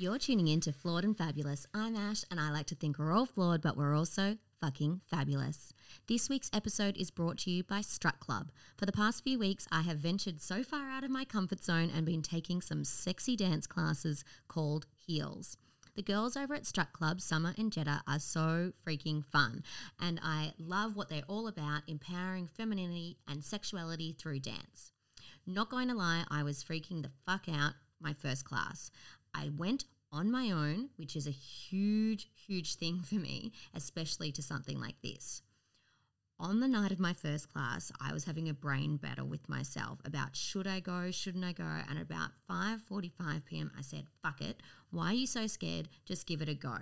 You're tuning in to Flawed and Fabulous. I'm Ash, and I like to think we're all flawed, but we're also fucking fabulous. This week's episode is brought to you by Strut Club. For the past few weeks, I have ventured so far out of my comfort zone and been taking some sexy dance classes called Heels. The girls over at Strut Club, Summer and Jetta, are so freaking fun, and I love what they're all about empowering femininity and sexuality through dance. Not going to lie, I was freaking the fuck out my first class. I went on my own, which is a huge, huge thing for me, especially to something like this. On the night of my first class, I was having a brain battle with myself about should I go, shouldn't I go? And at about 5:45 p.m. I said, "Fuck it. Why are you so scared? Just give it a go."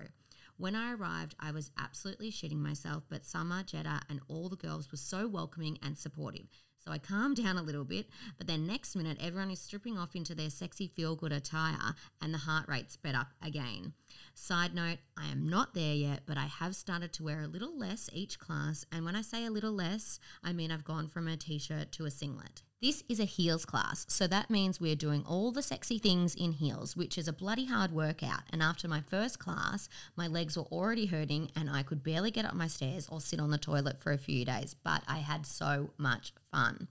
When I arrived, I was absolutely shitting myself, but Summer, Jetta, and all the girls were so welcoming and supportive. So I calmed down a little bit, but then next minute, everyone is stripping off into their sexy feel good attire and the heart rate sped up again. Side note, I am not there yet, but I have started to wear a little less each class. And when I say a little less, I mean I've gone from a t shirt to a singlet. This is a heels class, so that means we're doing all the sexy things in heels, which is a bloody hard workout. And after my first class, my legs were already hurting and I could barely get up my stairs or sit on the toilet for a few days, but I had so much fun.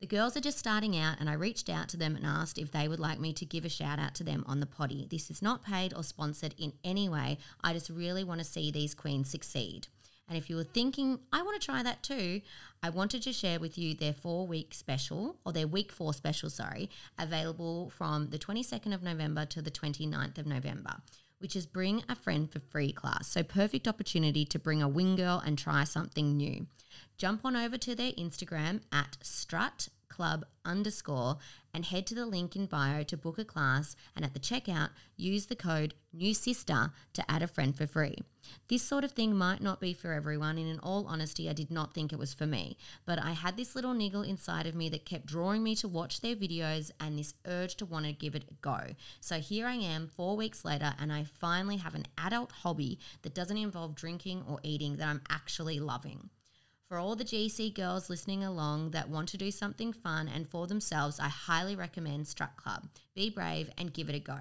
The girls are just starting out, and I reached out to them and asked if they would like me to give a shout out to them on the potty. This is not paid or sponsored in any way. I just really want to see these queens succeed. And if you were thinking, I want to try that too, I wanted to share with you their four week special, or their week four special, sorry, available from the 22nd of November to the 29th of November, which is Bring a Friend for Free class. So, perfect opportunity to bring a wing girl and try something new. Jump on over to their Instagram at strut club underscore and head to the link in bio to book a class and at the checkout use the code new sister to add a friend for free. This sort of thing might not be for everyone. And in all honesty i did not think it was for me. But i had this little niggle inside of me that kept drawing me to watch their videos and this urge to want to give it a go. So here i am four weeks later and i finally have an adult hobby that doesn't involve drinking or eating that i'm actually loving for all the GC girls listening along that want to do something fun and for themselves, I highly recommend Strut Club. Be brave and give it a go.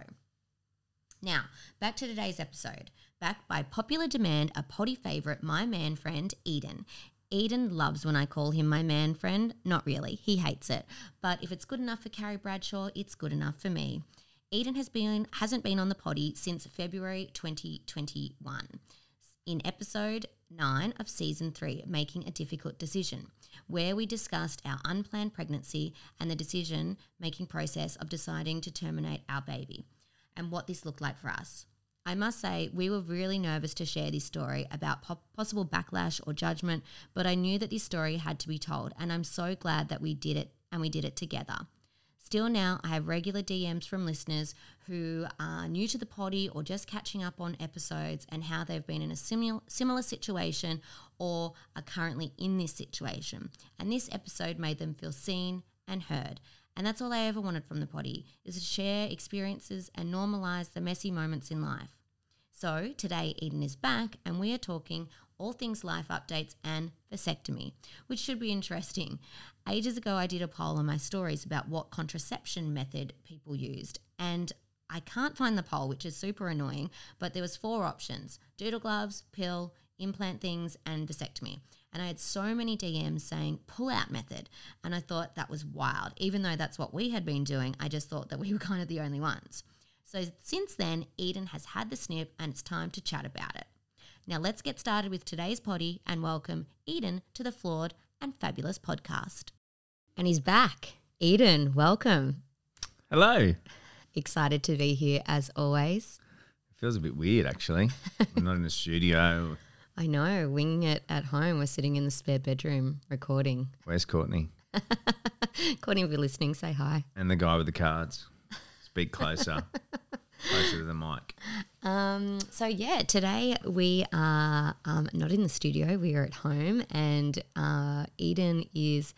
Now, back to today's episode. Back by popular demand, a potty favourite, my man friend, Eden. Eden loves when I call him my man friend. Not really, he hates it. But if it's good enough for Carrie Bradshaw, it's good enough for me. Eden has been hasn't been on the potty since February 2021. In episode 9 of season 3, Making a Difficult Decision, where we discussed our unplanned pregnancy and the decision making process of deciding to terminate our baby and what this looked like for us. I must say, we were really nervous to share this story about po- possible backlash or judgment, but I knew that this story had to be told, and I'm so glad that we did it and we did it together. Still, now I have regular DMs from listeners who are new to the potty or just catching up on episodes and how they've been in a similar, similar situation or are currently in this situation. And this episode made them feel seen and heard. And that's all I ever wanted from the potty is to share experiences and normalize the messy moments in life. So today Eden is back and we are talking all things life updates and vasectomy, which should be interesting. Ages ago, I did a poll on my stories about what contraception method people used, and I can't find the poll, which is super annoying, but there was four options: doodle gloves, pill, implant things, and vasectomy. And I had so many DMs saying pull out method. And I thought that was wild. Even though that's what we had been doing, I just thought that we were kind of the only ones. So since then, Eden has had the snip and it's time to chat about it. Now let's get started with today's potty and welcome Eden to the Flawed and Fabulous podcast. And he's back. Eden, welcome. Hello. Excited to be here as always. It feels a bit weird, actually. I'm not in the studio. I know, winging it at home. We're sitting in the spare bedroom recording. Where's Courtney? Courtney, if you're listening, say hi. And the guy with the cards. Speak closer. closer to the mic. Um, so yeah, today we are um, not in the studio. We are at home, and uh, Eden is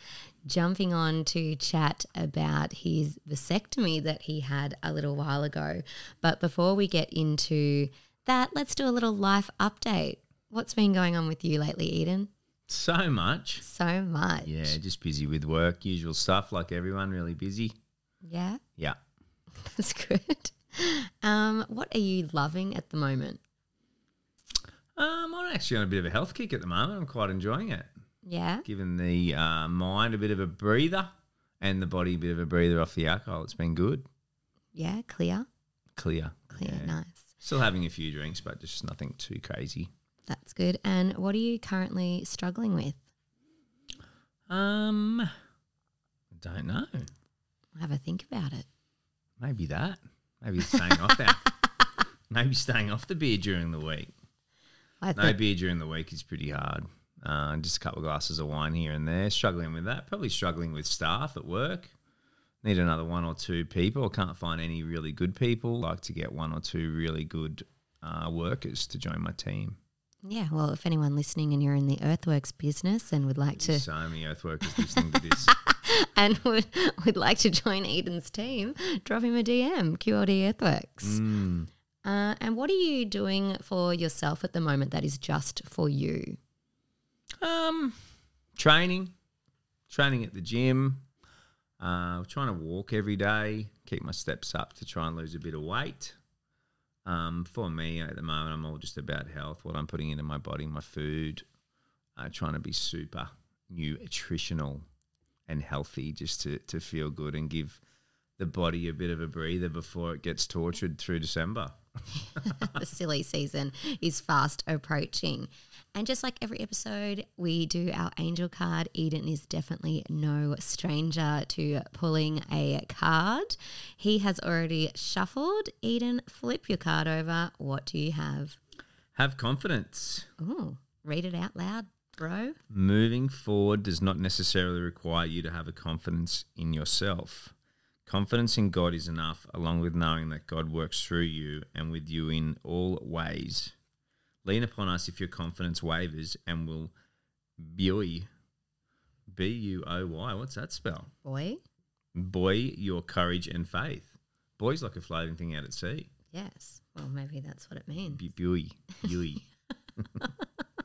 jumping on to chat about his vasectomy that he had a little while ago. But before we get into that, let's do a little life update. What's been going on with you lately, Eden? So much. So much. Yeah, just busy with work, usual stuff like everyone, really busy. Yeah. Yeah. That's good. Um, what are you loving at the moment? Um, I'm actually on a bit of a health kick at the moment. I'm quite enjoying it. Yeah. Giving the uh, mind a bit of a breather and the body a bit of a breather off the alcohol. It's been good. Yeah. Clear. Clear. Clear. Yeah. Nice. Still having a few drinks, but just nothing too crazy. That's good. And what are you currently struggling with? Um, I don't know. Have a think about it. Maybe that. Maybe staying off that. Maybe staying off the beer during the week. I No think beer during the week is pretty hard. Uh, just a couple of glasses of wine here and there. Struggling with that. Probably struggling with staff at work. Need another one or two people. Can't find any really good people. Like to get one or two really good uh, workers to join my team. Yeah, well, if anyone listening and you're in the earthworks business and would like to There's so many earth workers listening to this. and would would like to join Eden's team, drop him a DM, QLD Earthworks. Mm. Uh, and what are you doing for yourself at the moment that is just for you? Um, training, training at the gym. Uh, trying to walk every day, keep my steps up to try and lose a bit of weight. Um, for me at the moment, I'm all just about health, what I'm putting into my body, my food. Uh, trying to be super nutritional and healthy, just to to feel good and give the body a bit of a breather before it gets tortured through December. the silly season is fast approaching. And just like every episode, we do our angel card. Eden is definitely no stranger to pulling a card. He has already shuffled. Eden, flip your card over. What do you have? Have confidence. Oh, read it out loud, bro. Moving forward does not necessarily require you to have a confidence in yourself. Confidence in God is enough, along with knowing that God works through you and with you in all ways. Lean upon us if your confidence wavers and will buoy, B U O Y, what's that spell? Boy. Boy, your courage and faith. Boy's like a floating thing out at sea. Yes. Well, maybe that's what it means. Bu- Buoy, buoy.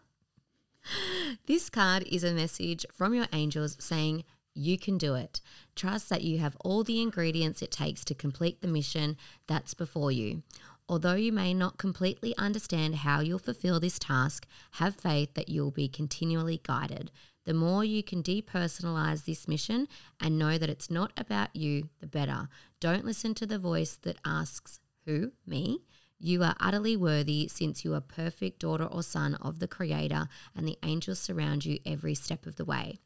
This card is a message from your angels saying, You can do it. Trust that you have all the ingredients it takes to complete the mission that's before you. Although you may not completely understand how you'll fulfill this task, have faith that you'll be continually guided. The more you can depersonalize this mission and know that it's not about you, the better. Don't listen to the voice that asks, Who? Me? You are utterly worthy since you are perfect daughter or son of the Creator, and the angels surround you every step of the way.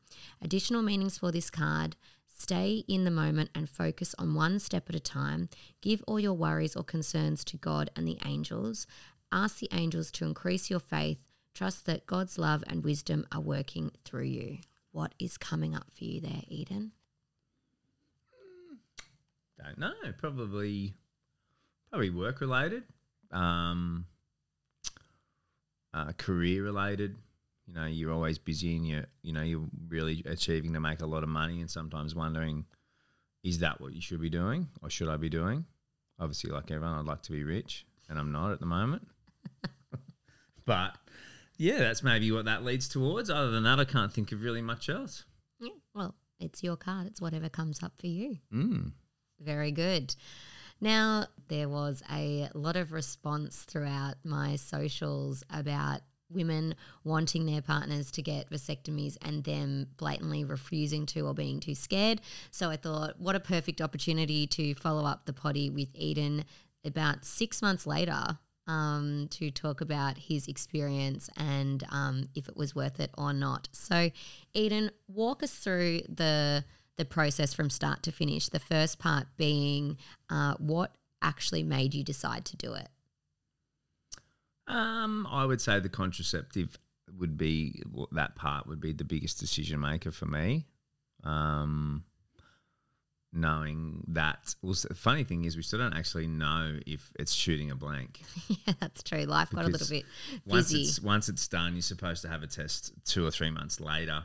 Additional meanings for this card stay in the moment and focus on one step at a time. Give all your worries or concerns to God and the angels. Ask the angels to increase your faith. Trust that God's love and wisdom are working through you. What is coming up for you there, Eden? Hmm. Don't know. Probably, probably work related, um, uh, career related. You know, you're always busy and you're, you know, you're really achieving to make a lot of money, and sometimes wondering, is that what you should be doing, or should I be doing? Obviously, like everyone, I'd like to be rich, and I'm not at the moment. but yeah, that's maybe what that leads towards. Other than that, I can't think of really much else. Yeah, well, it's your card. It's whatever comes up for you. Mm. Very good. Now, there was a lot of response throughout my socials about women wanting their partners to get vasectomies and them blatantly refusing to or being too scared. So I thought, what a perfect opportunity to follow up the potty with Eden about six months later um, to talk about his experience and um, if it was worth it or not. So, Eden, walk us through the the process from start to finish. The first part being uh, what actually made you decide to do it. Um, I would say the contraceptive would be that part would be the biggest decision maker for me. Um, knowing that, well, the funny thing is, we still don't actually know if it's shooting a blank. yeah, that's true. Life got a little bit Once busy. it's once it's done, you're supposed to have a test two or three months later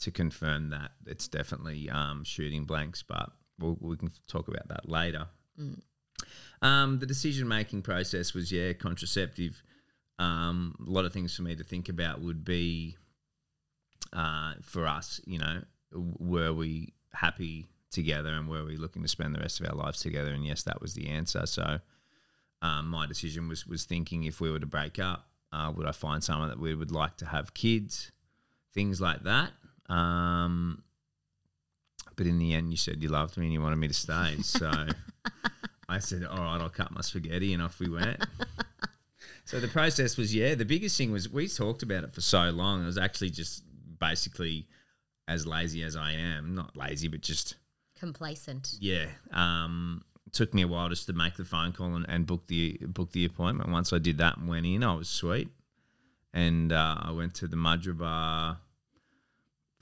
to confirm that it's definitely um, shooting blanks. But we'll, we can talk about that later. Mm. Um, the decision making process was yeah contraceptive. Um, a lot of things for me to think about would be uh, for us, you know, were we happy together and were we looking to spend the rest of our lives together? And yes, that was the answer. So um, my decision was was thinking if we were to break up, uh, would I find someone that we would like to have kids, things like that. Um, but in the end, you said you loved me and you wanted me to stay. So I said, all right, I'll cut my spaghetti, and off we went. so the process was, yeah, the biggest thing was we talked about it for so long. It was actually just basically as lazy as I am, not lazy, but just Complacent. yeah. Um, took me a while just to make the phone call and, and book the book the appointment. Once I did that and went in, I was sweet. And uh, I went to the Mudgeeraba.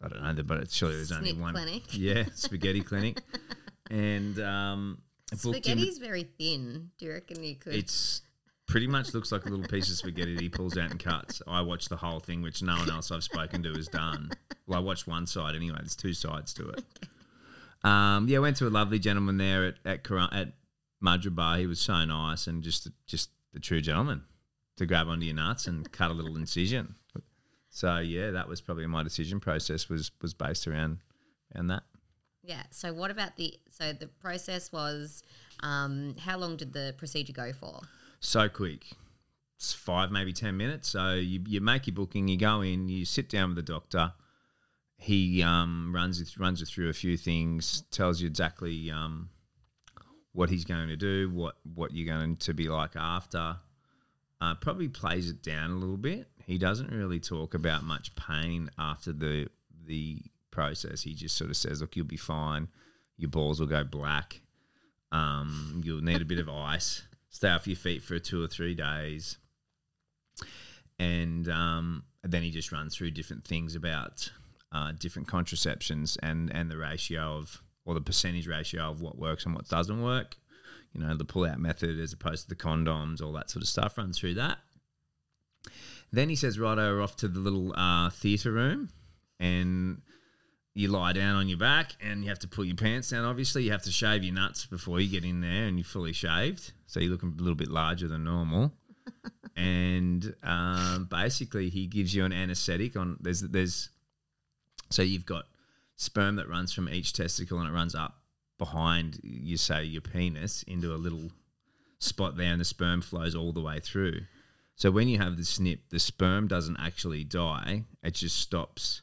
I don't know, but it's surely there's only one. clinic. Yeah, spaghetti clinic. And um, Spaghetti's very thin. Do you reckon you could? it's pretty much looks like a little piece of spaghetti that he pulls out and cuts. I watched the whole thing, which no one else I've spoken to has done. Well, I watched one side anyway. There's two sides to it. Um, yeah, I went to a lovely gentleman there at at, Kara- at. He was so nice and just just the true gentleman to grab onto your nuts and cut a little incision. So yeah, that was probably my decision process was was based around around that. yeah. So what about the? So the process was, um, how long did the procedure go for? so quick. It's five, maybe 10 minutes. So you, you make your booking, you go in, you sit down with the doctor. He um, runs, you th- runs you through a few things, tells you exactly um, what he's going to do, what, what you're going to be like after. Uh, probably plays it down a little bit. He doesn't really talk about much pain after the the process. He just sort of says, "Look, you'll be fine. Your balls will go black. Um, you'll need a bit of ice. Stay off your feet for two or three days." And um, then he just runs through different things about uh, different contraceptions and and the ratio of or the percentage ratio of what works and what doesn't work. You know, the pull out method as opposed to the condoms, all that sort of stuff. Runs through that. Then he says, "Righto, we're off to the little uh, theatre room, and you lie down on your back, and you have to pull your pants down. Obviously, you have to shave your nuts before you get in there, and you're fully shaved, so you're looking a little bit larger than normal." and um, basically, he gives you an anaesthetic on. There's there's so you've got sperm that runs from each testicle, and it runs up behind you say your penis into a little spot there, and the sperm flows all the way through. So when you have the snip, the sperm doesn't actually die; it just stops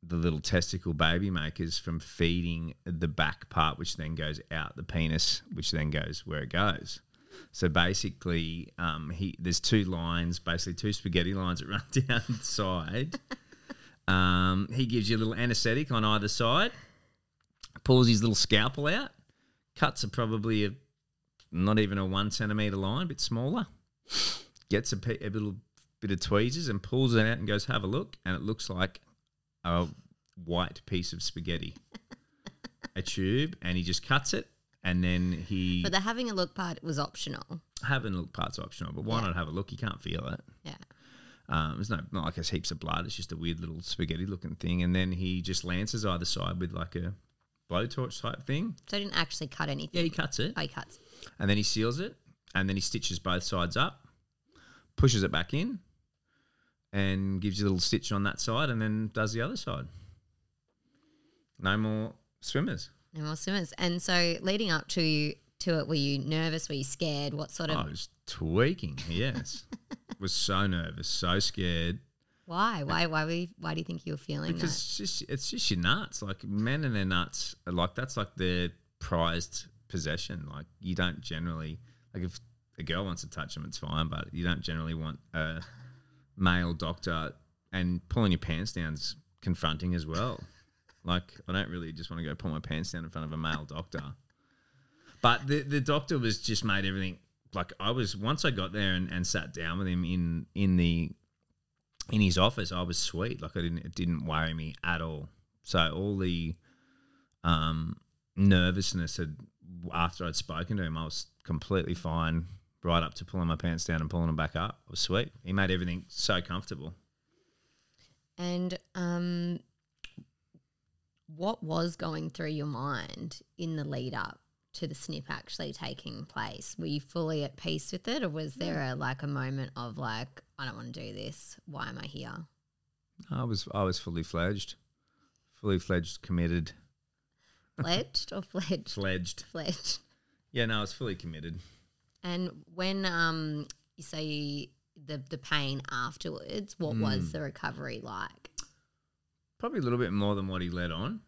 the little testicle baby makers from feeding the back part, which then goes out the penis, which then goes where it goes. So basically, um, he there's two lines, basically two spaghetti lines that run down the side. Um, he gives you a little anaesthetic on either side, pulls his little scalpel out, cuts a probably a not even a one centimeter line, a bit smaller, gets a, pe- a little bit of tweezers and pulls it out and goes, "Have a look," and it looks like a white piece of spaghetti, a tube, and he just cuts it, and then he But the having a look part was optional. having a look part's optional, but why Yeah. not have a look? You can't feel it. Yeah. Um, there's no not like there's heaps of blood. It's just a weird little spaghetti looking thing, and then he just lances either side with like a blowtorch type thing. So I didn't actually cut anything. Yeah, he cuts it, Oh, he cuts. and then he seals it, and then he stitches both sides up, pushes it back in, and gives you a little stitch on that side, and then does the other side. No more swimmers. No more swimmers. And so leading up to to it, were you nervous? Were you scared? What sort of I was tweaking. Yes, was so nervous, so scared. why? Why why were you, why do you think you were feeling because it's just it's just your nuts. Like men and their nuts, like that's like their prized possession. Like you don't generally like if a girl wants to touch them, it's fine, but you don't generally want a male doctor and pulling your pants down's confronting as well. Like I don't really just want to go pull my pants down in front of a male doctor. But the the doctor was just made everything like I was once I got there and, and sat down with him in in the in his office, I was sweet. Like I didn't, it didn't worry me at all. So all the um, nervousness had after I'd spoken to him, I was completely fine. Right up to pulling my pants down and pulling them back up. It was sweet. He made everything so comfortable. And um, what was going through your mind in the lead up to the snip actually taking place? Were you fully at peace with it, or was there a like a moment of like, I don't want to do this. Why am I here? I was I was fully fledged, fully fledged, committed, Fledged or fledged? fledged. Fledged. Yeah, no, I was fully committed. And when um you say the the pain afterwards, what was Mm. the recovery like? Probably a little bit more than what he let on.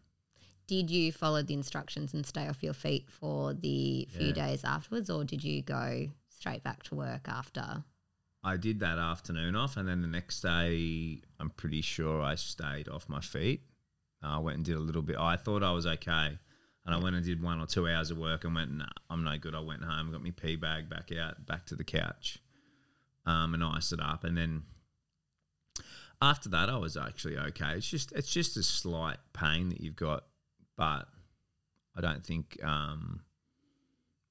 Did you follow the instructions and stay off your feet for the few Yeah. days afterwards, or did you go straight back to work after? I did that afternoon off, and then the next day, I'm pretty sure I stayed off my feet. I went and did a little bit. I thought I was okay, and I went and did one or two hours of work, and went, "Nah, I'm no good." I went home, got my pee bag back out, back to the couch, um, and iced it up, and then after that, I was actually okay. It's just it's just a slight pain that you've got, but I don't think um,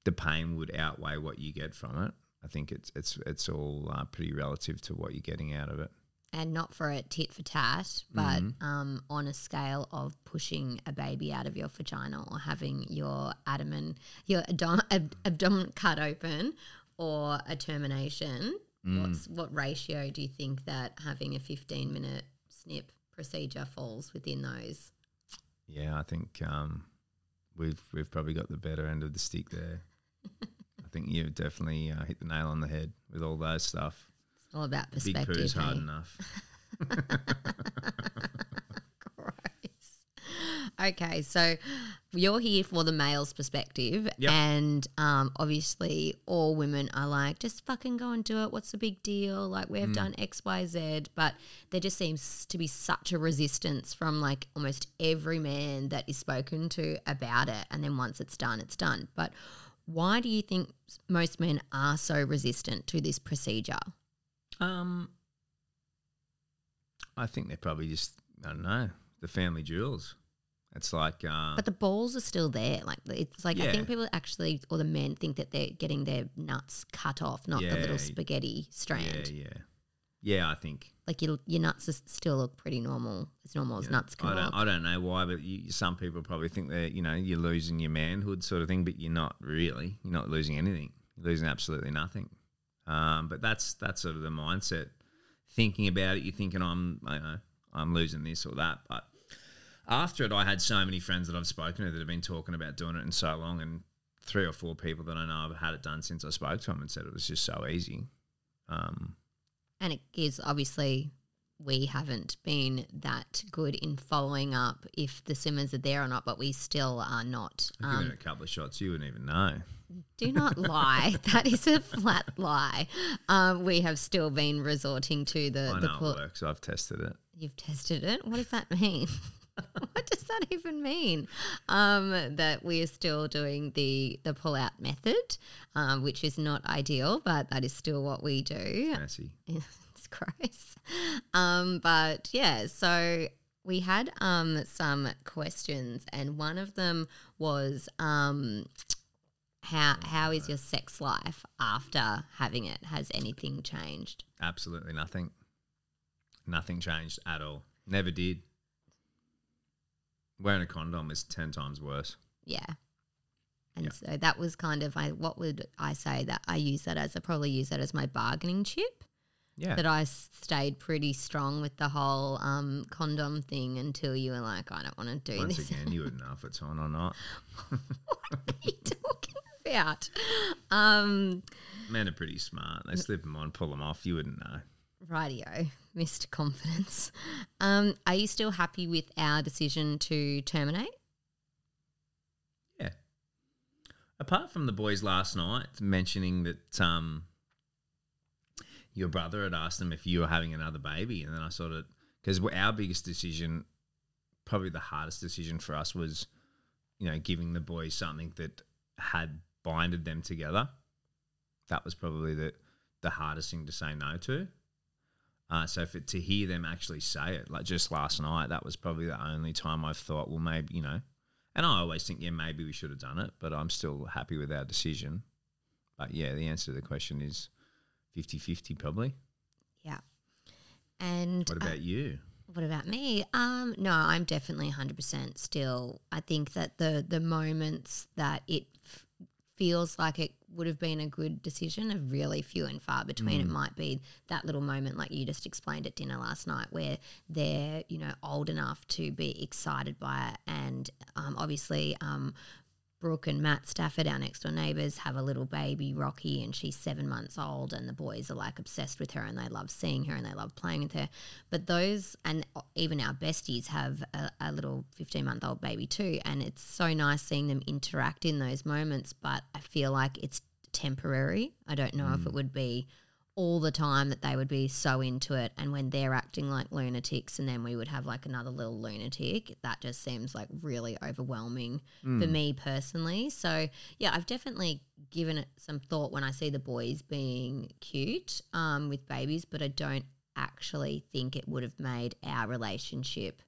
the pain would outweigh what you get from it. I think it's it's it's all uh, pretty relative to what you're getting out of it. And not for a tit for tat, but Mhm. um, on a scale of pushing a baby out of your vagina or having your abdomen, your abdom- ab- abdomen cut open, or a termination. Mm. What's what ratio do you think that having a 15 minute snip procedure falls within those? Yeah, I think um, we've we've probably got the better end of the stick there. I think you've definitely uh, hit the nail on the head with all those stuff. All about The big perspective. poo's hard enough. Okay, so you're here for the male's perspective, Yep. and um, obviously, all women are like, just fucking go and do it. What's the big deal? Like, we've Mm. done X, Y, Z, but there just seems to be such a resistance from like almost every man that is spoken to about it. And then once it's done, it's done. But why do you think most men are so resistant to this procedure? Um, I think they're probably just I don't know the family jewels. It's like uh, But the balls are still there. Like it's like I think people actually, or the men think that they're getting their nuts cut off, not the little spaghetti strand. yeah, yeah, yeah. I think Like your your nuts still look pretty normal, as normal as nuts can I don't, look. I don't know why, but you, some people probably think that you know you're losing your manhood sort of thing, but you're not really. You're not losing anything. You're losing absolutely nothing. Um, but that's that's sort of the mindset. Thinking about it, you're thinking I'm I know I'm losing this or that. But after it, I had so many friends that I've spoken to that have been talking about doing it in so long, and three or four people that I know have had it done since I spoke to them and said it was just so easy. Um, and it is obviously we haven't been that good in following up if the simmers are there or not, but we still are not. I've given Um, it a couple of shots, you wouldn't even know. Do not lie. That is a flat lie. Um, we have still been resorting to the I the know it works. I've tested it. You've tested it. What does that mean? what does that even mean? Um, that we are still doing the the pull out method, um, which is not ideal, but that is still what we do. Messy. it's gross. Um, but yeah, so we had um some questions, and one of them was um. How, how is your sex life after having it? Has anything changed? Absolutely nothing. Nothing changed at all. Never did. Wearing a condom is 10 times worse. Yeah. And Yeah. so that was kind of I what would I say that I use that as I probably use that as my bargaining chip. Yeah. That I stayed pretty strong with the whole um, condom thing until you were like, I don't want to do Once this. again, you wouldn't know if it's on or not. what are you talking about? Um, Men are pretty smart. They slip them on, pull them off. You wouldn't know. radio, Mr. Confidence. Um, are you still happy with our decision to terminate? Yeah. Apart from the boys last night mentioning that um, your brother had asked them if you were having another baby, and then I sort of because our biggest decision, probably the hardest decision for us was, you know, giving the boys something that had binded them together. That was probably the the hardest thing to say no to. Uh, so for, to hear them actually say it, like just last night, that was probably the only time I've thought, well, maybe you know, and I always think, yeah, maybe we should have done it, but I'm still happy with our decision. But yeah, the answer to the question is 50 50 probably. Yeah. And What uh, about you? What about me? Um, no, I'm definitely 100% still. I think that the the moments that it feels like it would have been a good decision are really few and far between. It might be that little moment, like you just explained at dinner last night, where they're you know old enough to be excited by it, and um, obviously um, Brooke and Matt Stafford, our next door neighbors, have a little baby, Rocky, and she's seven months old, and the boys are like obsessed with her and they love seeing her and they love playing with her. But those, and even our besties, have a, a little 15 month old baby too. And it's so nice seeing them interact in those moments, but I feel like it's temporary. I don't know if mm. it would be all the time that they would be so into it. And when they're acting like lunatics and then we would have like another little lunatic that just seems like really overwhelming for me personally. So yeah i've definitely given it some thought when i see the boys being cute um, with babies but i don't actually think it would have made our relationship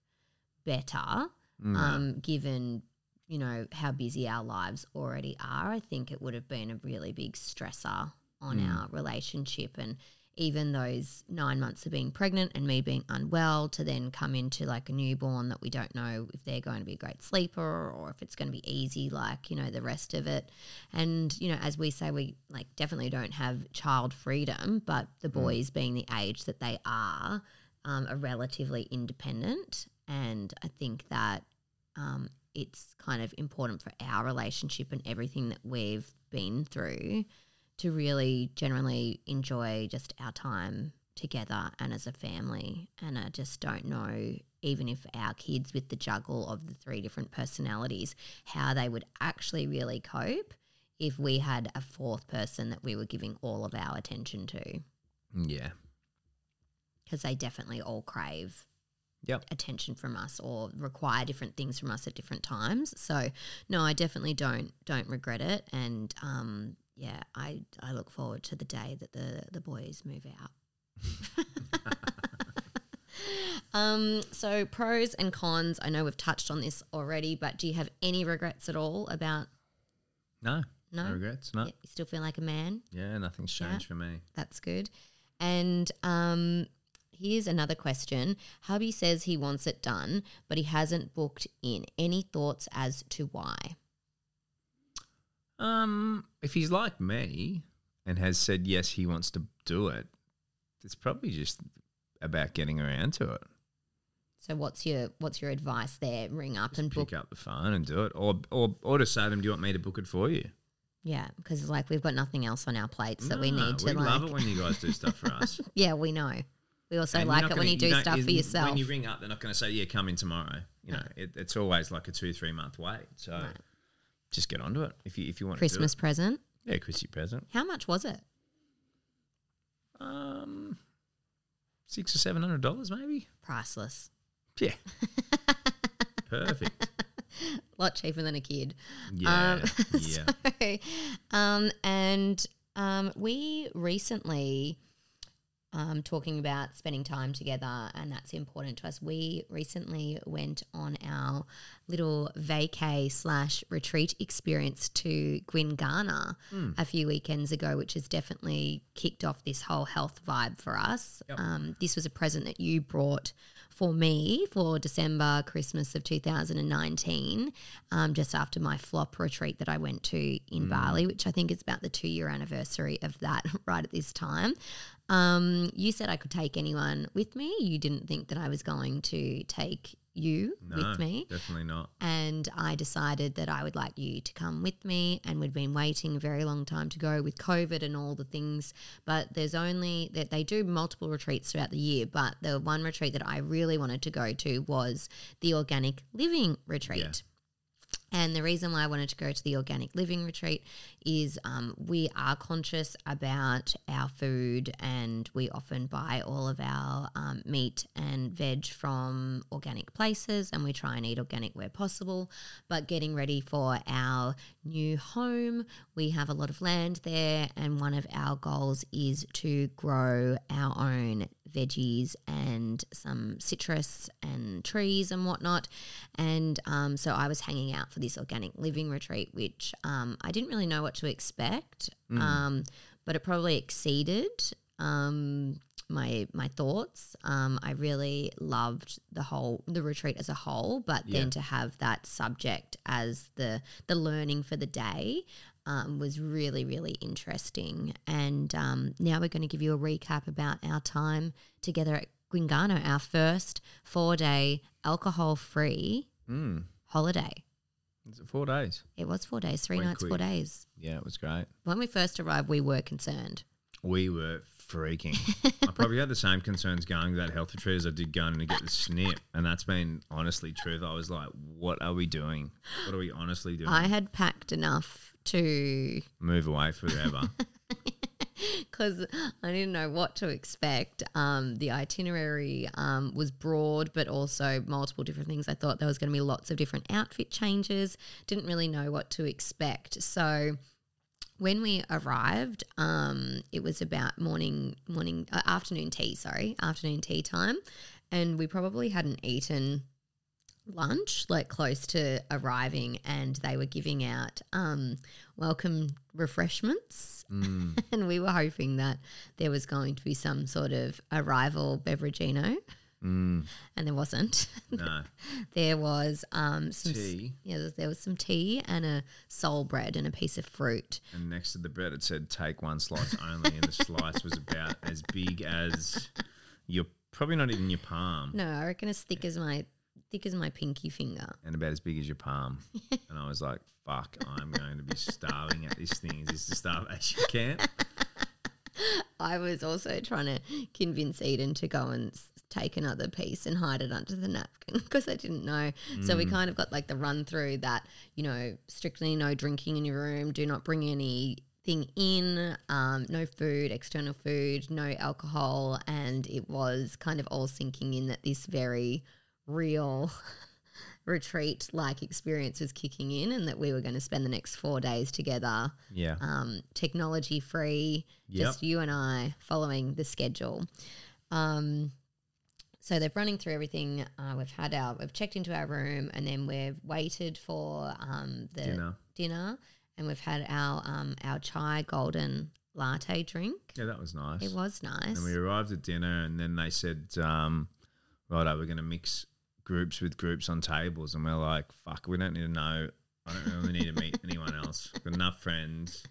better um, given you know how busy our lives already are. I think it would have been a really big stressor on our relationship and even those nine months of being pregnant and me being unwell to then come into like a newborn that we don't know if they're going to be a great sleeper or if it's going to be easy like you know the rest of it. And you know as we say we like definitely don't have child freedom but the boys being the age that they are um, are relatively independent. And i think that um, it's kind of important for our relationship and everything that we've been through to really generally enjoy just our time together and as a family. And I just don't know, even if our kids with the juggle of the three different personalities, how they would actually really cope if we had a fourth person that we were giving all of our attention to. Yeah. Because they definitely all crave Yep. attention from us or require different things from us at different times. So no, I definitely don't don't regret it. And um, yeah, I I look forward to the day that the the boys move out. um, so pros and cons. I know we've touched on this already, but do you have any regrets at all about? No. No? No regrets. No. Yeah, you still feel like a man. Yeah, nothing's changed for me. That's good. And um, here's another question. Hubby says he wants it done, but he hasn't booked in. Any thoughts as to why? Um, if he's like me and has said yes, he wants to do it, it's probably just about getting around to it. So what's your what's your advice there? Ring up and Pick book. up the phone and do it, or or or to say to them, "Do you want me to book it for you?" Yeah, because like we've got nothing else on our plates that we need to We like. love it when you guys do stuff for us. yeah, we know. We also And like it when gonna- you do don't- stuff for yourself. When you ring up, they're not going to say, "Yeah, come in tomorrow." You know, it, it's always like a two three month wait. So just get onto it if you if you want Christmas present. Yeah, Christmas present. How much was it? Um, six or seven hundred dollars maybe. Priceless. Yeah. Perfect. A lot cheaper than a kid. Yeah. Um, yeah. so, um, and um, we recently, um, talking about spending time together, and that's important to us. We recently went on our little vacay slash retreat experience to Gwinganna a few weekends ago, which has definitely kicked off this whole health vibe for us. Yep. Um, this was a present that you brought for me for December, Christmas of 2019, um, just after my flop retreat that I went to in Bali, which I think is about the two year anniversary of that right at this time. Um, you said I could take anyone with me. You didn't think that I was going to take you No, with me definitely not. and I decided that I would like you to come with me. And we'd been waiting a very long time to go with COVID and all the things. But there's only that they do multiple retreats throughout the year. But the one retreat that I really wanted to go to was the organic living retreat. Yeah. And the reason why I wanted to go to the organic living retreat is um, we are conscious about our food and we often buy all of our um, meat and veg from organic places and we try and eat organic where possible. But getting ready for our new home, we have a lot of land there, and one of our goals is to grow our own veggies and some citrus and trees and whatnot. And um, so I was hanging out for this organic living retreat, which um, I didn't really know what to expect, um, but it probably exceeded um, my my thoughts. Um, I really loved the whole the retreat as a whole, but Yeah. then to have that subject as the the learning for the day um, was really really interesting. And um, now we're going to give you a recap about our time together at Gwinganna, our first four day alcohol free Mm. holiday. Is it four days? It was four days, three Went nights, four days. Yeah, it was great. When we first arrived, we were concerned. We were freaking. I probably had the same concerns going to that health retreat as I did going to get the snip, and that's been honestly truth. I was like, "What are we doing? What are we honestly doing? I had packed enough to Move away forever." because I didn't know what to expect. Um, the itinerary um, was broad, but also multiple different things. I thought there was going to be lots of different outfit changes. Didn't really know what to expect. So when we arrived, um, it was about morning, morning, uh, afternoon tea. Sorry, afternoon tea time, and we probably hadn't eaten lunch like close to arriving and they were giving out um, welcome refreshments. Mm, and we were hoping that there was going to be some sort of arrival beveragino. Mm, and there wasn't. No. There was um, some s- tea, yeah there- there was some tea and a soul bread and a piece of fruit. And next to the bread it said "Take one slice only," and the slice was about as big as your probably not even your palm, no i reckon as thick as my thick as my pinky finger and about as big as your palm. and I was like, "Fuck, I'm going to be starving at this thing. Is this the starvation camp?" I was also trying to convince Eden to go and s- take another piece and hide it under the napkin because I didn't know. So we kind of got like the run through that, you know, strictly no drinking in your room, do not bring anything in, um, no food, external food, no alcohol. And it was kind of all sinking in that this very real retreat like experience was kicking in and that we were going to spend the next four days together Yeah, um, technology free, Yep. just you and I following the schedule. Um, so they're running through everything. Uh, we've had our, we've checked into our room, and then we've waited for um, the dinner. dinner, and we've had our um, our chai golden latte drink. Yeah, that was nice. It was nice. And we arrived at dinner, and then they said, um, "Righto, we're going to mix groups with groups on tables." And we're like, "Fuck, we don't need to know. I don't really need to meet anyone else. Got enough friends."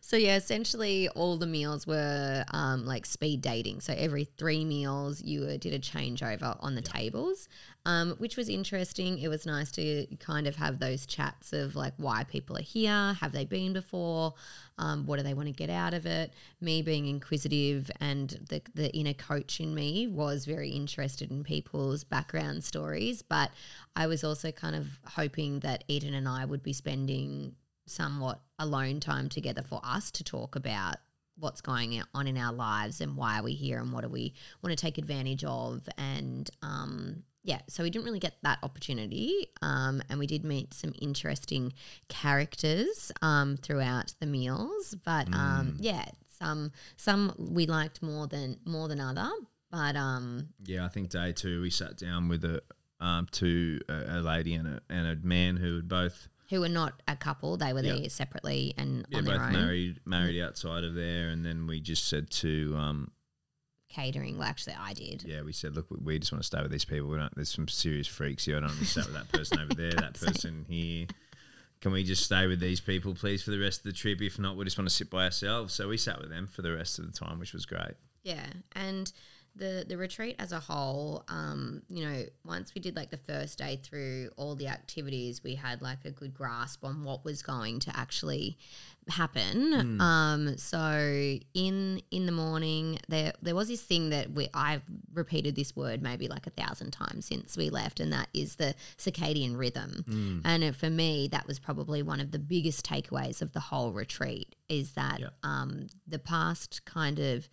So yeah, essentially all the meals were um, like speed dating. So every three meals, you did a changeover on the tables, um, which was interesting. It was nice to kind of have those chats of like why people are here, have they been before, um, what do they want to get out of it. Me being inquisitive and the the inner coach in me was very interested in people's background stories, but I was also kind of hoping that Eden and I would be spending somewhat alone time together for us to talk about what's going on in our lives and why are we here and what do we want to take advantage of and um yeah so we didn't really get that opportunity um, and we did meet some interesting characters um, throughout the meals but um, yeah some some we liked more than more than other but um Yeah, I think day two we sat down with a um, to a, a lady and a and a man who had both who were not a couple they were there separately and yeah on both their own. married married outside of there, and then we just said to um, catering well actually i did yeah we said look we- just want to stay with these people. We don't. There's some serious freaks here. I don't want to sat with that person over there, that person here. Can we just stay with these people, please, for the rest of the trip? If not, we just want to sit by ourselves. So we sat with them for the rest of the time, which was great. Yeah, and the the retreat as a whole, um, you know, once we did like the first day through all the activities, we had like a good grasp on what was going to actually happen. Um, so in in the morning, there there was this thing that we I've repeated this word maybe like a thousand times since we left, and that is the circadian rhythm. And it, for me, that was probably one of the biggest takeaways of the whole retreat is that Yeah. um, the past kind of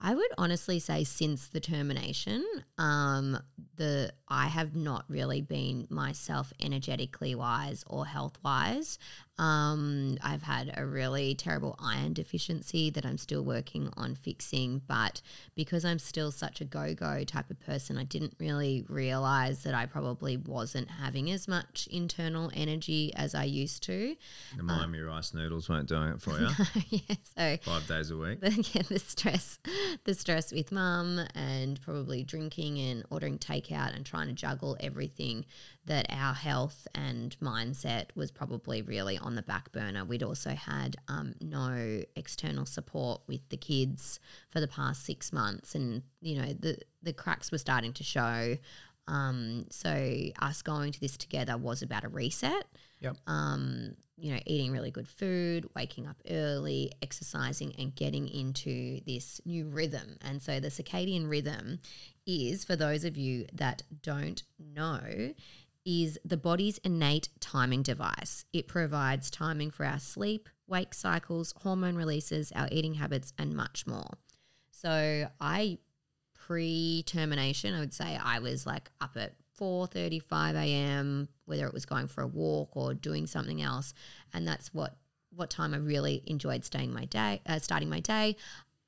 I would honestly say since the termination, um, the I have not really been myself energetically wise or health wise. Um, I've had a really terrible iron deficiency that I'm still working on fixing, but because I'm still such a go go type of person, I didn't really realize that I probably wasn't having as much internal energy as I used to. The Miami rice noodles weren't doing it for you. yeah, so Five days a week. the, yeah, the stress, the stress with mum, and probably drinking and ordering takeout and trying to juggle everything. That our health and mindset was probably really on the back burner. We'd also had um, no external support with the kids for the past six months, and you know the the cracks were starting to show. Um, so us going to this together was about a reset. Yep. Um, you know, eating really good food, waking up early, exercising, and getting into this new rhythm. And so the circadian rhythm is, for those of you that don't know, is the body's innate timing device. It provides timing for our sleep, wake cycles, hormone releases, our eating habits, and much more. So I pre-termination, I would say I was like up at 4:35 a.m. whether it was going for a walk or doing something else, and that's what what time I really enjoyed staying my day, uh, starting my day.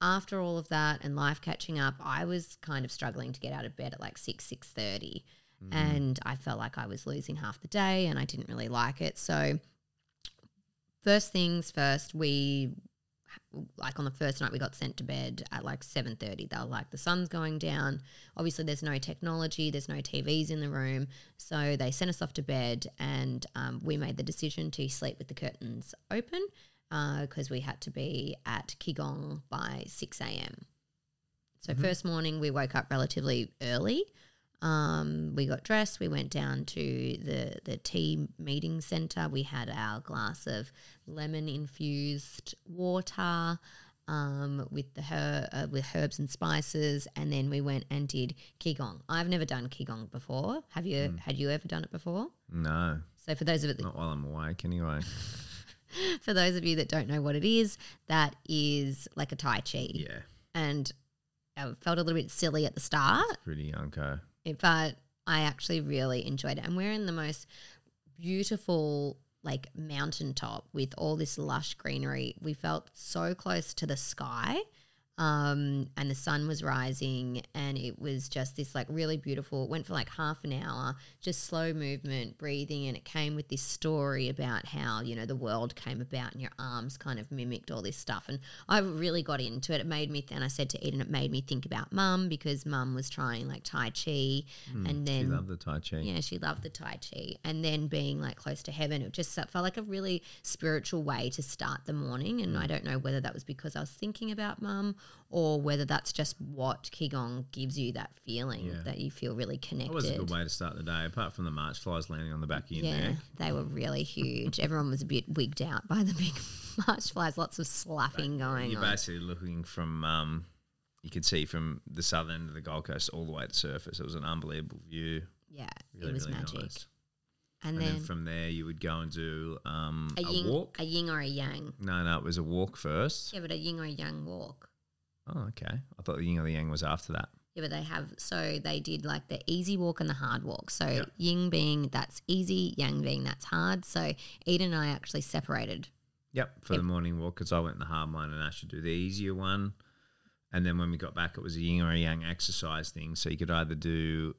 After all of that and life catching up, I was kind of struggling to get out of bed at like six six thirty, and I felt like I was losing half the day, and I didn't really like it. So, first things first, we like on the first night we got sent to bed at like 7.30 they were like the sun's going down. Obviously there's no technology there's no tvs in the room. So they sent us off to bed and um, we made the decision to sleep with the curtains open because we had to be at qigong by 6 a.m so first morning we woke up relatively early um, we got dressed. We went down to the the tea meeting center. We had our glass of lemon infused water um, with the her- uh, with herbs and spices, and then we went and did qigong. I've never done qigong before. Have you? Had you ever done it before? No, So for those of it, not while I'm awake anyway. for those of you that don't know what it is, that is like a tai chi, Yeah, and I felt a little bit silly at the start. pretty unco. But I actually really enjoyed it. And we're in the most beautiful like mountaintop with all this lush greenery. We felt so close to the sky. Um, and the sun was rising, and it was just this like really beautiful. It went for like half an hour, just slow movement, breathing, and it came with this story about how you know the world came about, and your arms kind of mimicked all this stuff. And I really got into it. It made me, and I said to Eden, it made me think about mum because mum was trying like Tai Chi, and You then love the Tai Chi. yeah, she loved the Tai Chi. And then being like close to heaven, it just felt like a really spiritual way to start the morning. And I don't know whether that was because I was thinking about mum or whether that's just what Qigong gives you that feeling Yeah. that you feel really connected. That was a good way to start the day, apart from the March flies landing on the back of your Yeah, neck. they were really huge. Everyone was a bit wigged out by the big march flies, lots of slapping going You're on. basically looking from, um, you could see from the southern end of the Gold Coast all the way to the surface. It was an unbelievable view. Yeah, Really, it was really magic. nice. And, And, then, then, from there, you would go and do um, a a, yin, walk. a yin or a yang. no, no, it was a walk first. Yeah, but a yin or a yang walk. Oh, okay. I thought the yin or the yang was after that. Yeah, but they have so they did like the easy walk and the hard walk. So Yep. yin being that's easy, yang being that's hard. So Eden and I actually separated. Yep, for the morning walk because I went in the hard one and Ash should do the easier one. And then when we got back, it was a yin or a yang exercise thing. So you could either do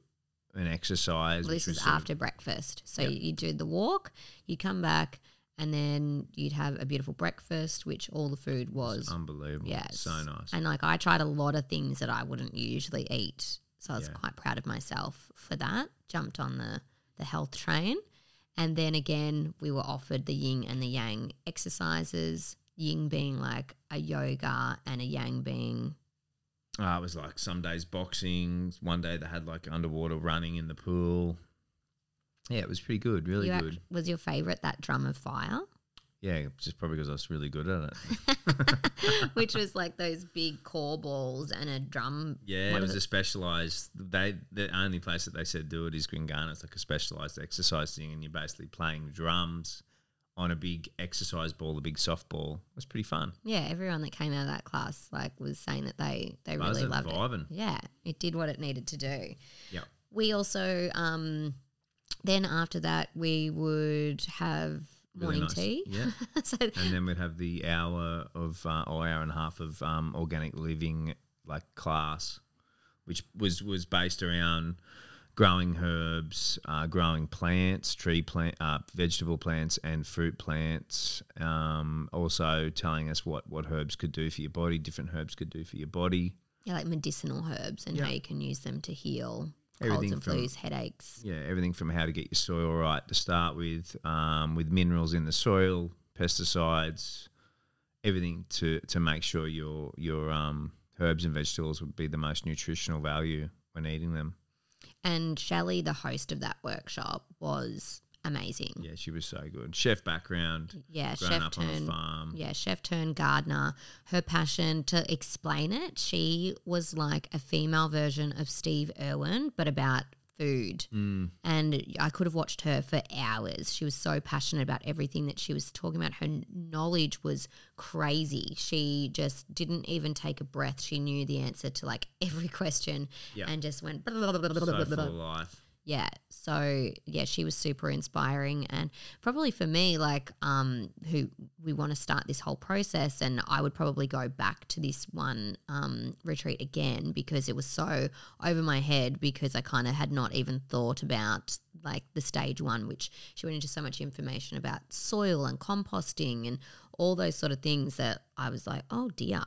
an exercise. Well, this is sort of- after breakfast. So Yep. you do the walk, you come back, and then you'd have a beautiful breakfast, which all the food was. unbelievable. Yes. So nice. And like I tried a lot of things that I wouldn't usually eat. So I was Yeah. quite proud of myself for that. Jumped on the, the health train. And then again, we were offered the yin and the yang exercises, yin being like a yoga and a yang being Uh, it was like some days boxing. One day they had like underwater running in the pool. Yeah, it was pretty good. Really you act- good. was your favorite that drum of fire, Yeah, just probably because I was really good at it. which was like those big core balls and a drum. Yeah, it was a specialized. They the only place that they said do it is Gwinganna. It's like a specialized exercise thing, and you're basically playing drums on a big exercise ball, a big softball. It was pretty fun. Yeah, everyone that came out of that class like was saying that they they really loved it. Yeah, it did what it needed to do. Yeah. We also um, then after that we would have Really morning nice. tea. Yeah. so and then we'd have the hour of uh, or hour and a half of um, organic living like class, which was was based around growing herbs, uh, growing plants, tree plant, uh, vegetable plants, and fruit plants. Um, also telling us what what herbs could do for your body, different herbs could do for your body. yeah, like medicinal herbs and Yeah. how you can use them to heal Everything colds and from- flus, headaches. Yeah, everything from how to get your soil right to start with, um, with minerals in the soil, pesticides, everything to to make sure your your um, herbs and vegetables would be the most nutritional value when eating them. And Shelley, the host of that workshop, was amazing. Yeah, she was so good. Chef background, Yeah, chef up on a farm. Yeah, chef turned gardener. Her passion to explain it, she was like a female version of Steve Irwin, but about food. Mm. And I could have watched her for hours. She was so passionate about everything that she was talking about. Her knowledge was crazy. She just didn't even take a breath. She knew the answer to like every question Yeah. and just went blah, blah, blah, blah, blah, So full of life. Yeah. So yeah, she was super inspiring and probably for me, like, um, who we want to start this whole process and I would probably go back to this one um retreat again because it was so over my head because I kind of had not even thought about like the stage one, which she went into so much information about soil and composting and all those sort of things that I was like, oh dear.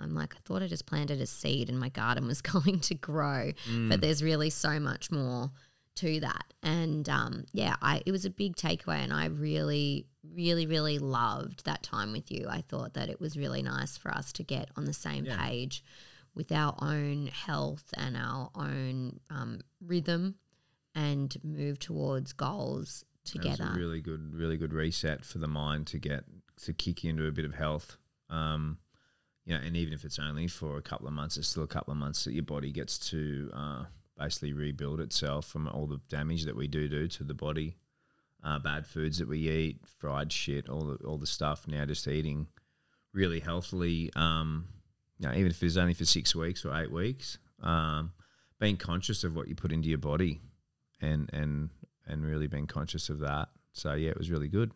I'm like, I thought I just planted a seed and my garden was going to grow, but there's really so much more to that. And um, yeah, I it was a big takeaway, and I really, really, really loved that time with you. I thought that it was really nice for us to get on the same Yeah. page with our own health and our own um, rhythm, and move towards goals together. a really good, really good reset for the mind to get to kick into a bit of health. Um, you know, and even if it's only for a couple of months, it's still a couple of months that your body gets to uh, basically rebuild itself from all the damage that we do do to the body. Uh, bad foods that we eat, fried shit, all the all the stuff. Now just eating really healthily. Um, you know, even if it's only for six weeks or eight weeks, um, being conscious of what you put into your body, and and and really being conscious of that. So yeah, it was really good.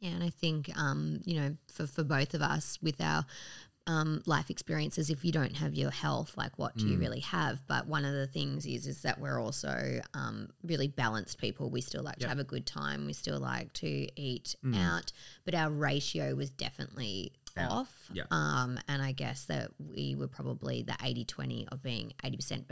Yeah, and I think um, you know, for for both of us with our um, life experiences, if you don't have your health, like what do you really have? But one of the things is is that we're also um, really balanced people. We still like to have a good time. We still like to eat out, but our ratio was definitely Out. off. Yeah. Um, and I guess that we were probably the 80-20 of being eighty percent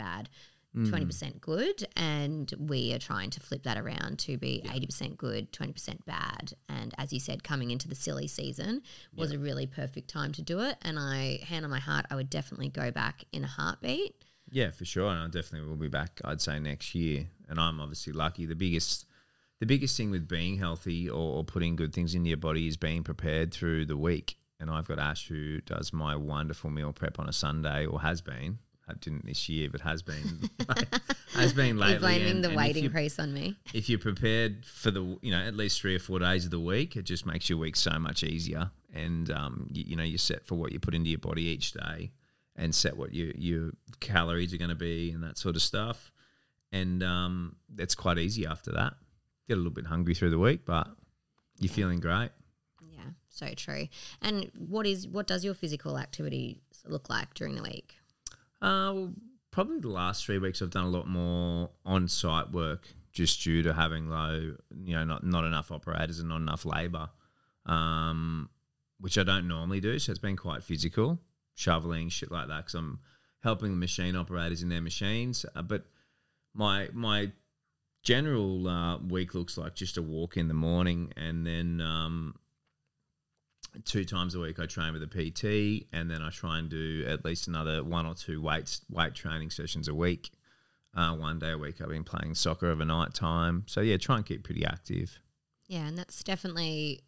bad. 20% mm. good and we are trying to flip that around to be 80% good 20% bad and as you said coming into the silly season was a really perfect time to do it and i hand on my heart i would definitely go back in a heartbeat Yeah, for sure, and I definitely will be back. I'd say next year, and I'm obviously lucky. The biggest, the biggest thing with being healthy or, or putting good things into your body is being prepared through the week. And I've got Ash who does my wonderful meal prep on a Sunday, or has been. I didn't this year, but has been, has been lately. you're blaming and- the and weight increase on me if you're prepared for the you know at least three or four days of the week, it just makes your week so much easier. And um, you, you know you're set for what you put into your body each day, and set what your your calories are going to be and that sort of stuff. And um, it's quite easy after that. Get a little bit hungry through the week, but you're feeling great. yeah so true and what is what does your physical activity look like during the week Uh, well, probably the last three weeks I've done a lot more on-site work just due to having low, you know, not not enough operators and not enough labour, um, which I don't normally do. So it's been quite physical, shoveling shit like that because I'm helping the machine operators in their machines. Uh, but my my general uh, week looks like just a walk in the morning and then um, two times a week I train with a PT, and then I try and do at least another one or two weight weight training sessions a week. Uh, one day a week I've been playing soccer overnight time. So yeah, try and keep pretty active. Yeah, and that's definitely.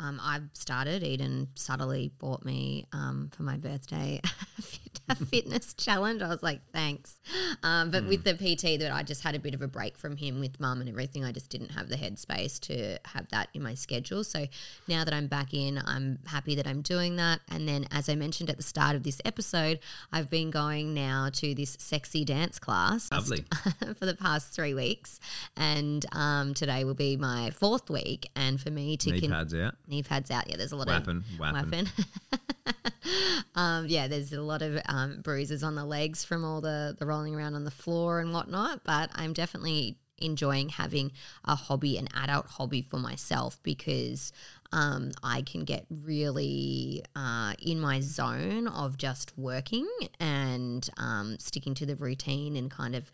Um, I've started. Eden subtly bought me um, for my birthday a fit- a fitness challenge. I was like, thanks. Um, but with the PT, that I just had a bit of a break from him with mum and everything. I just didn't have the headspace to have that in my schedule. So now that I'm back in, I'm happy that I'm doing that. And then, as I mentioned at the start of this episode, I've been going now to this sexy dance class Lovely. for the past three weeks, and um, today will be my fourth week. And for me to Knee con- pads out. knee pads out, yeah, there's a lot Wapping, of wapping. um, yeah, there's a lot of um, bruises on the legs from all the the rolling around on the floor and whatnot. But I'm definitely enjoying having a hobby, an adult hobby for myself because um, I can get really uh, in my zone of just working and um, sticking to the routine and kind of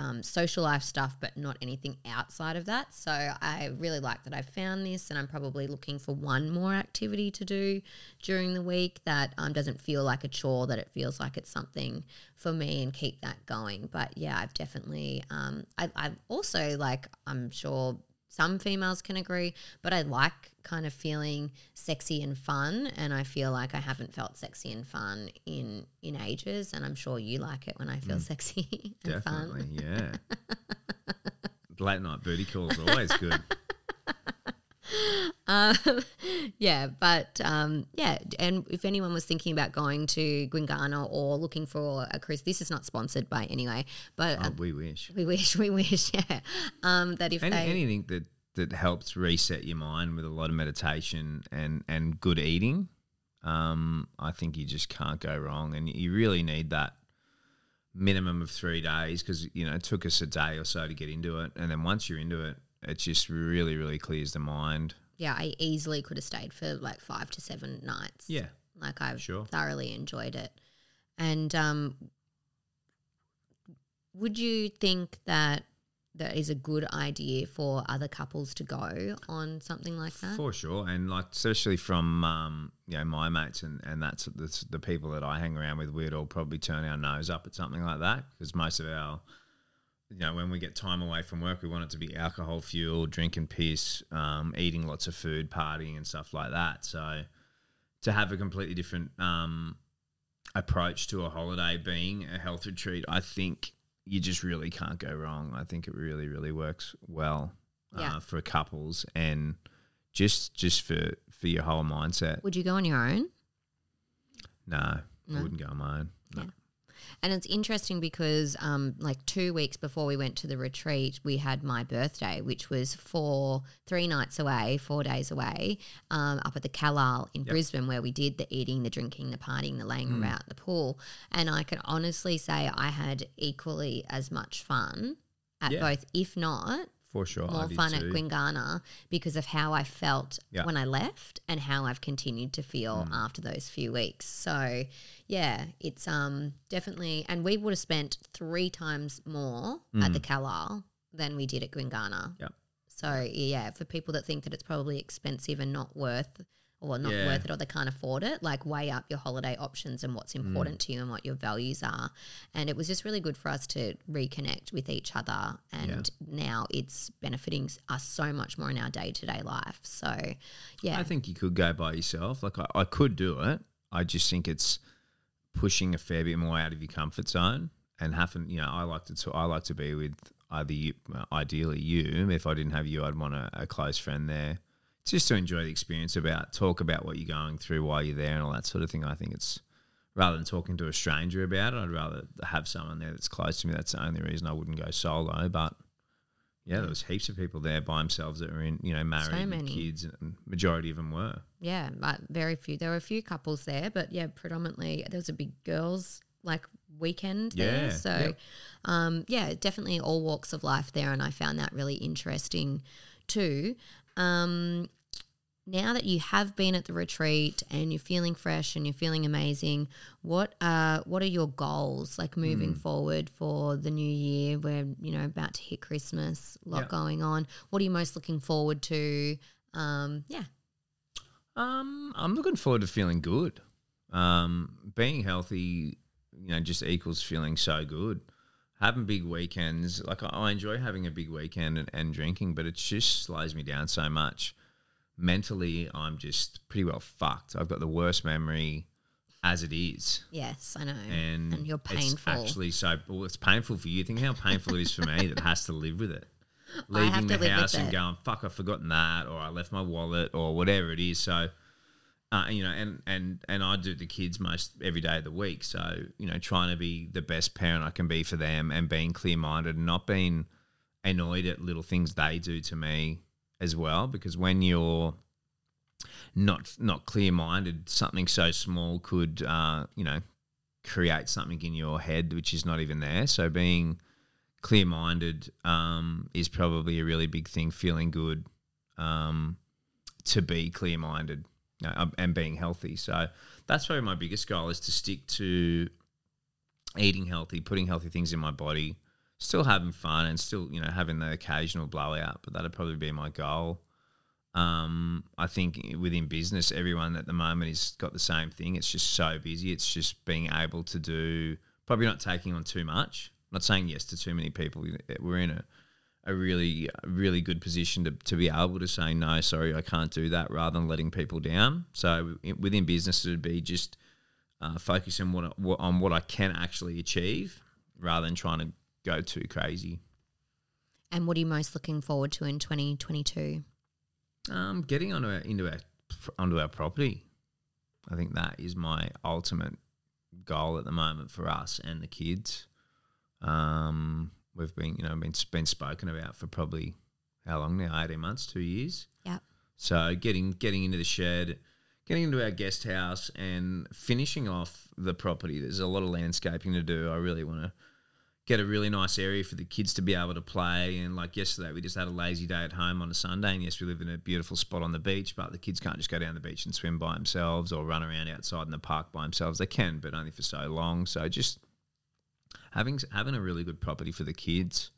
um, social life stuff, but not anything outside of that. So I really like that I found this, and I'm probably looking for one more activity to do during the week that um, doesn't feel like a chore, that it feels like it's something for me, and keep that going. But yeah, I've definitely, um, I, I've also like, I'm sure some females can agree, but I like kind of feeling sexy and fun, and I feel like I haven't felt sexy and fun in in ages, and I'm sure you like it when I feel mm. sexy and Definitely, fun. yeah. Late night booty calls are always good. Um, yeah, but um, yeah, and if anyone was thinking about going to Gwinganna or looking for a cruise, this is not sponsored by anyway, but Oh, uh, we wish. we wish, we wish, yeah, um, that if Any, they anything that that helps reset your mind with a lot of meditation and and good eating, um, I think you just can't go wrong, and you really need that minimum of three days because you know it took us a day or so to get into it, and then once you're into it, it just really really clears the mind. yeah, I easily could have stayed for like five to seven nights. Yeah, Like I've Sure. thoroughly enjoyed it. And um, would you think that that is a good idea for other couples to go on something like that? For sure, and like especially from um, you know my mates and and that's, that's the people that I hang around with, we'd all probably turn our nose up at something like that because most of our, you know, when we get time away from work, we want it to be alcohol fueled, drinking piss, um, eating lots of food, partying and stuff like that. So to have a completely different um, approach to a holiday being a health retreat, I think you just really can't go wrong. I think it really, really works well Yeah. uh, for couples and just just for for your whole mindset. Would you go on your own? No, No? I wouldn't go on my own. No. Yeah. And it's interesting because, um, like two weeks before we went to the retreat, we had my birthday, which was four, three nights away, four days away, um, up at the Calile in Brisbane, where we did the eating, the drinking, the partying, the laying Mm. around the pool. And I can honestly say I had equally as much fun at Yeah. both, if not For sure, more fun at too. Gwinganna because of how I felt Yeah. when I left and how I've continued to feel Mm. after those few weeks. So yeah, it's um definitely and we would have spent three times more at the Calile than we did at Gwinganna. Mm. Yep. So yeah, for people that think that it's probably expensive and not worth or not Yeah. worth it or they can't afford it, like weigh up your holiday options and what's Mm. important to you and what your values are. And it was just really good for us to reconnect with each other. And now it's benefiting us so much more in our day to day life. So yeah. I think you could go by yourself. Like I, I could do it. I just think it's pushing a fair bit more out of your comfort zone and having. You know, I like to. t- I like to be with either you, ideally you. If I didn't have you, I'd want a, a close friend there. Just to enjoy the experience, about talk about what you're going through while you're there and all that sort of thing. I think it's rather than talking to a stranger about it, I'd rather have someone there that's close to me. That's the only reason I wouldn't go solo. But yeah, there was heaps of people there by themselves that were in, you know, married with many. kids, and majority of them were. yeah, but very few. There were a few couples there, but yeah, predominantly there was a big girls like weekend there. Yeah, So, yep. um, yeah, definitely all walks of life there, and I found that really interesting too. Um, now that you have been at the retreat and you're feeling fresh and you're feeling amazing, what uh what are your goals like moving Hmm. forward for the new year? We're you know about to hit Christmas, a lot Yeah. going on. What are you most looking forward to? Um, yeah, Um, I'm looking forward to feeling good. Um, being healthy, you know, just equals feeling so good. Having big weekends, like I, I enjoy having a big weekend and, and drinking, but it just slows me down so much. Mentally, I'm just pretty well fucked. I've got the worst memory as it is. yes, I know. and, And you're It's painful. actually so well, it's painful for you. Think how painful it is for me that has to live with it. Leaving the house and it. going, fuck, I've forgotten that, or I left my wallet, or whatever it is. So, uh, you know, and and and I do the kids most every day of the week. So, you know, trying to be the best parent I can be for them, and being clear minded, and not being annoyed at little things they do to me as well. Because when you're not not clear minded, something so small could uh, you know create something in your head which is not even there. So being clear minded um, is probably a really big thing. Feeling good um, to be clear minded and being healthy. So that's probably my biggest goal is to stick to eating healthy, putting healthy things in my body, still having fun and still you know having the occasional blowout, but that'd probably be my goal. Um, I think within business, everyone at the moment has got the same thing. It's just so busy. It's just being able to do probably not taking on too much. not saying yes to too many people. We're in a a really really good position to, to be able to say no sorry i can't do that rather than letting people down so within business it would be just uh, focusing what, what on what i can actually achieve rather than trying to go too crazy and what are you most looking forward to in 2022 um, getting onto our, into our onto our property i think that is my ultimate goal at the moment for us and the kids um, we've been you know been been spoken about for probably how long now? Eighteen months, two years. Yeah. So getting getting into the shed, getting into our guest house, and finishing off the property. There's a lot of landscaping to do. I really want to get a really nice area for the kids to be able to play. And like yesterday, we just had a lazy day at home on a Sunday. And yes, we live in a beautiful spot on the beach, but the kids can't just go down the beach and swim by themselves or run around outside in the park by themselves. They can, but only for so long. So just having having a really good property for the kids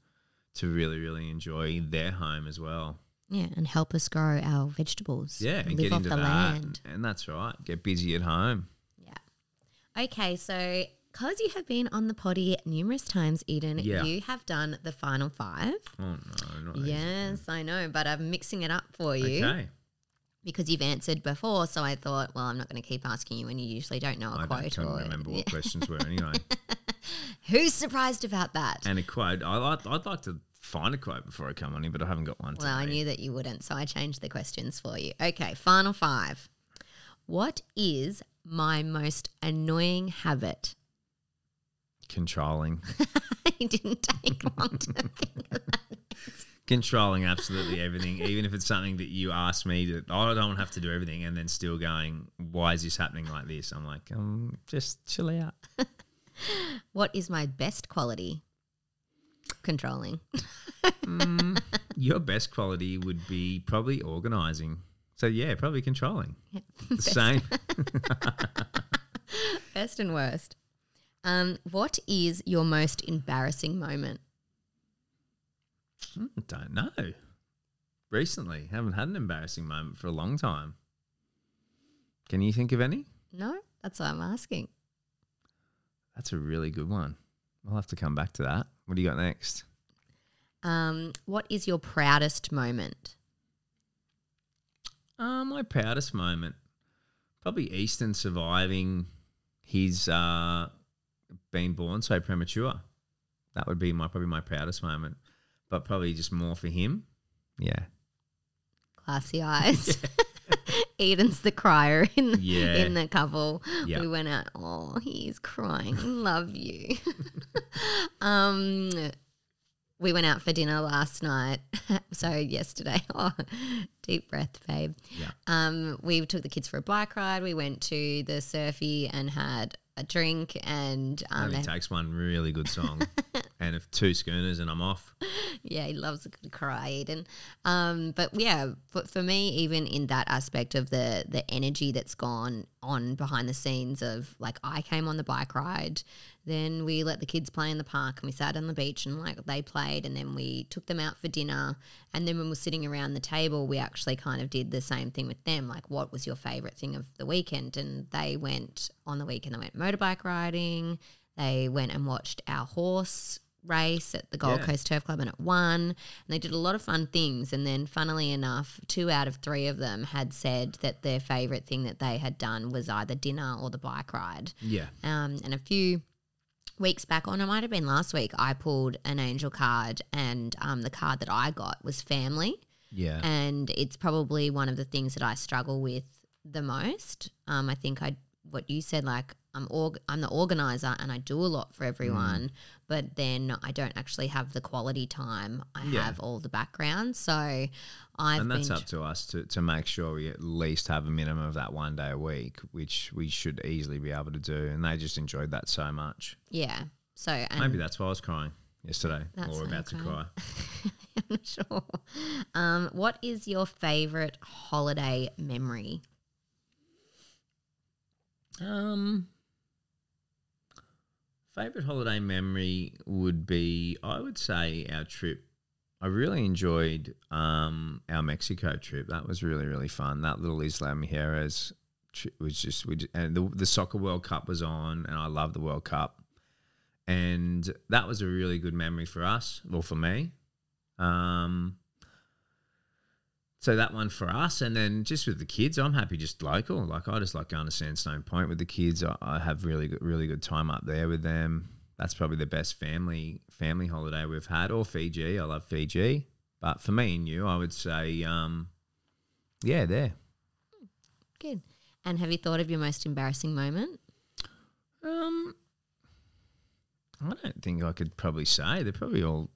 to really really enjoy their home as well. Yeah, and help us grow our vegetables. Yeah, and live off the that. land. And that's right. Get busy at home. Yeah. Okay, so because you have been on the potty numerous times, Eden, yeah. you have done the final five. Oh no, Yes, I know, but I'm mixing it up for you. Okay. Because you've answered before, so I thought, well, I'm not going to keep asking you when you usually don't know a I quote. I don't or, remember what questions were anyway. Who's surprised about that? And a quote. I, I'd like to find a quote before I come on here, but I haven't got one. Well, I knew that you wouldn't, so I changed the questions for you. Okay, final five. What is my most annoying habit? Controlling. it didn't take long to think of that. Controlling absolutely everything, even if it's something that you ask me to, oh, I don't have to do everything, and then still going, why is this happening like this? I'm like, um, just chill out. what is my best quality? Controlling. mm, your best quality would be probably organizing. So yeah, probably controlling. Yeah. Same. best and worst. Um, what is your most embarrassing moment? Mm, don't know. Recently, haven't had an embarrassing moment for a long time. Can you think of any? No, that's what I'm asking. That's a really good one. I'll have to come back to that. What do you got next? Um, what is your proudest moment? Uh, my proudest moment, probably Easton surviving his uh, being born so premature. That would be my probably my proudest moment, but probably just more for him. Yeah. Classy eyes. Eden's the crier in the, yeah. in the couple. We went out. Oh, he's crying. Love you. um, we went out for dinner last night. so yesterday, oh, deep breath, babe. Yeah. Um, we took the kids for a bike ride. We went to the surfy and had a drink, and um, takes one really good song. and if two schooners and I'm off. Yeah, he loves a good cry, Eden. Um, but yeah, for, for me, even in that aspect of the the energy that's gone on behind the scenes of like I came on the bike ride, then we let the kids play in the park and we sat on the beach and like they played and then we took them out for dinner and then when we're sitting around the table we actually kind of did the same thing with them like what was your favorite thing of the weekend and they went on the weekend they went motorbike riding they went and watched our horse race at the Gold yeah. Coast Turf Club and it won. And they did a lot of fun things. And then, funnily enough, two out of three of them had said that their favourite thing that they had done was either dinner or the bike ride. Yeah. Um, and a few weeks back on, it might have been last week, I pulled an angel card and um, the card that I got was family. Yeah. And it's probably one of the things that I struggle with the most. Um, I think I what you said, like I'm org- I'm the organizer and I do a lot for everyone, mm. but then I don't actually have the quality time. I yeah. have all the background, so I've and that's up to us to, to make sure we at least have a minimum of that one day a week, which we should easily be able to do. And they just enjoyed that so much. Yeah. So maybe that's why I was crying yesterday, or about to cry. I'm not sure. Um, what is your favorite holiday memory? Um, Favorite holiday memory would be, I would say, our trip. I really enjoyed um, our Mexico trip. That was really really fun. That little Isla Mujeres was just we and the the soccer World Cup was on, and I love the World Cup, and that was a really good memory for us, or for me. Um, so that one for us, and then just with the kids, I'm happy just local. Like I just like going to Sandstone Point with the kids. I, I have really good, really good time up there with them. That's probably the best family family holiday we've had. Or Fiji, I love Fiji. But for me and you, I would say, um, yeah, there. Good. And have you thought of your most embarrassing moment? Um, I don't think I could probably say. They're probably all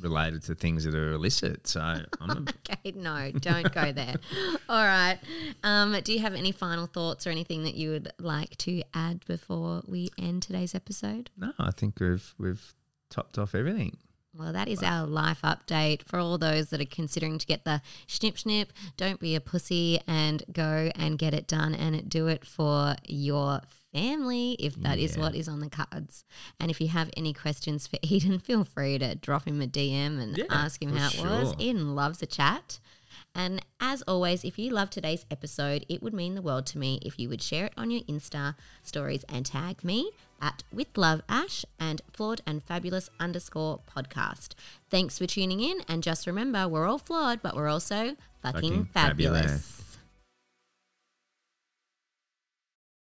related to things that are illicit. So I'm Okay, no, don't go there. All right. Um, do you have any final thoughts or anything that you would like to add before we end today's episode? no. I think we've we've topped off everything. Well, that is our life update for all those that are considering to get the snip snip. Don't be a pussy and go and get it done and do it for your family if that is Yeah. what is on the cards. And if you have any questions for Eden, feel free to drop him a DM and Yeah, ask him how it was. Eden loves a chat. And as always, if you love today's episode, it would mean the world to me if you would share it on your Insta stories and tag me at with love ash and flawed and fabulous underscore podcast. Thanks for tuning in, and just remember, we're all flawed, but we're also fucking, Fucking fabulous. fabulous.